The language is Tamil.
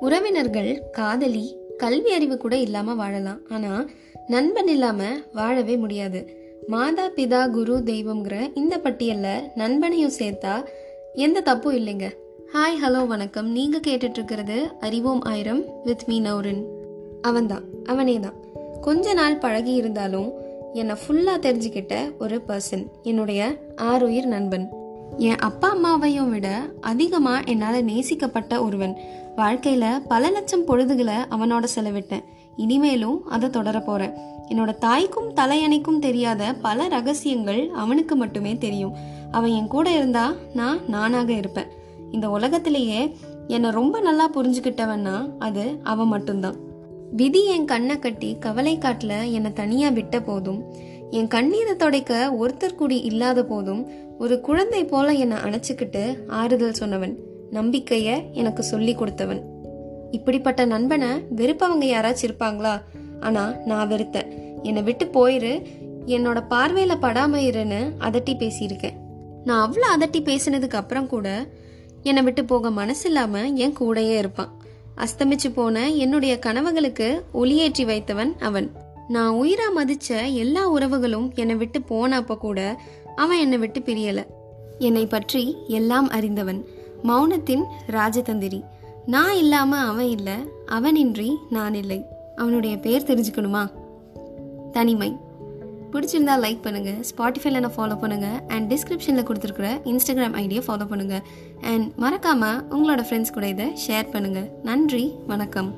உறவினர்கள் காதலி கல்வி அறிவு கூட இல்லாம வாழலாம். ஆனா நண்பன் இல்லாம வாழவே முடியாது. மாதா பிதா குரு தெய்வம்ங்கிற இந்த பட்டியல்ல நண்பனையும் சேர்த்தா எந்த தப்பும் இல்லைங்க. ஹாய் ஹலோ வணக்கம். நீங்க கேட்டுட்டு இருக்கிறது அறிவோம் ஆயிரம் வித் மீ நௌரின் அவன்தான் அவனே தான் கொஞ்ச நாள் பழகி இருந்தாலும் என்னை ஃபுல்லாக தெரிஞ்சுக்கிட்ட ஒரு பர்சன் என்னுடைய ஆறுயிர் நண்பன். என் அப்பா அம்மாவையும் விட அதிகமாக என்னால் நேசிக்கப்பட்ட ஒருவன். வாழ்க்கையில் பல லட்சம் பொழுதுகளை அவனோட செலவிட்டேன். இனிமேலும் அதை தொடர போகிறேன் என்னோட தாய்க்கும் தலையணைக்கும் தெரியாத பல ரகசியங்கள் அவனுக்கு மட்டுமே தெரியும். அவன் என் கூட இருந்தா நான் நானாக இருப்பேன். இந்த உலகத்திலேயே என்னை ரொம்ப நல்லா புரிஞ்சுக்கிட்டவன்னா அது அவன் மட்டும்தான். விதி என் கண்ணை கட்டி கவலை காட்டில் என்னை தனியாக விட்ட போதும். என் கண்ணீரை துடைக்க ஒருத்தர் கூடி இல்லாத போதும் ஒரு குழந்தை போல என்னை அணைச்சிக்கிட்டு ஆறுதல் சொன்னவன் நம்பிக்கைய எனக்கு சொல்லி கொடுத்தவன். இப்படிப்பட்ட நண்பனை வெறுப்பவங்க யாராச்சும் இருப்பாங்களா? ஆனா நான் வெறுத்தேன். என்னை விட்டு போயிரு. என்னோட பார்வையில படாம இருன்னு அதட்டி பேசியிருக்கேன். நான் அவ்வளோ அதட்டி பேசினதுக்கு அப்புறம் கூட என்னை விட்டு போக மனசில்லாம என் கூடயே இருப்பான். அஸ்தமிச்சு போன என்னுடைய கனவுகளுக்கு ஒளியேற்றி வைத்தவன் அவன். நான் உயிரா மதிச்ச எல்லா உறவுகளும் என்னை விட்டு போனப்ப கூட அவன் என்னை விட்டு பிரியல. என்னை பற்றி எல்லாம் அறிந்தவன் மௌனத்தின் ராஜதந்திரி. நான் இல்லாம அவன் இல்லை அவனின்றி நான் இல்லை. அவனுடைய பேர் தெரிஞ்சுக்கணுமா? தனிமை. பிடிச்சிருந்தா லைக் பண்ணுங்க ஸ்பாட்டிஃபைல நான் ஃபாலோ பண்ணுங்க அண்ட் டிஸ்கிரிப்ஷனில் கொடுத்துருக்குற இன்ஸ்டாகிராம் ஐடியை ஃபாலோ பண்ணுங்க. அண்ட் மறக்காம உங்களோட ஃப்ரெண்ட்ஸ் கூட இதை ஷேர் பண்ணுங்க. நன்றி வணக்கம்.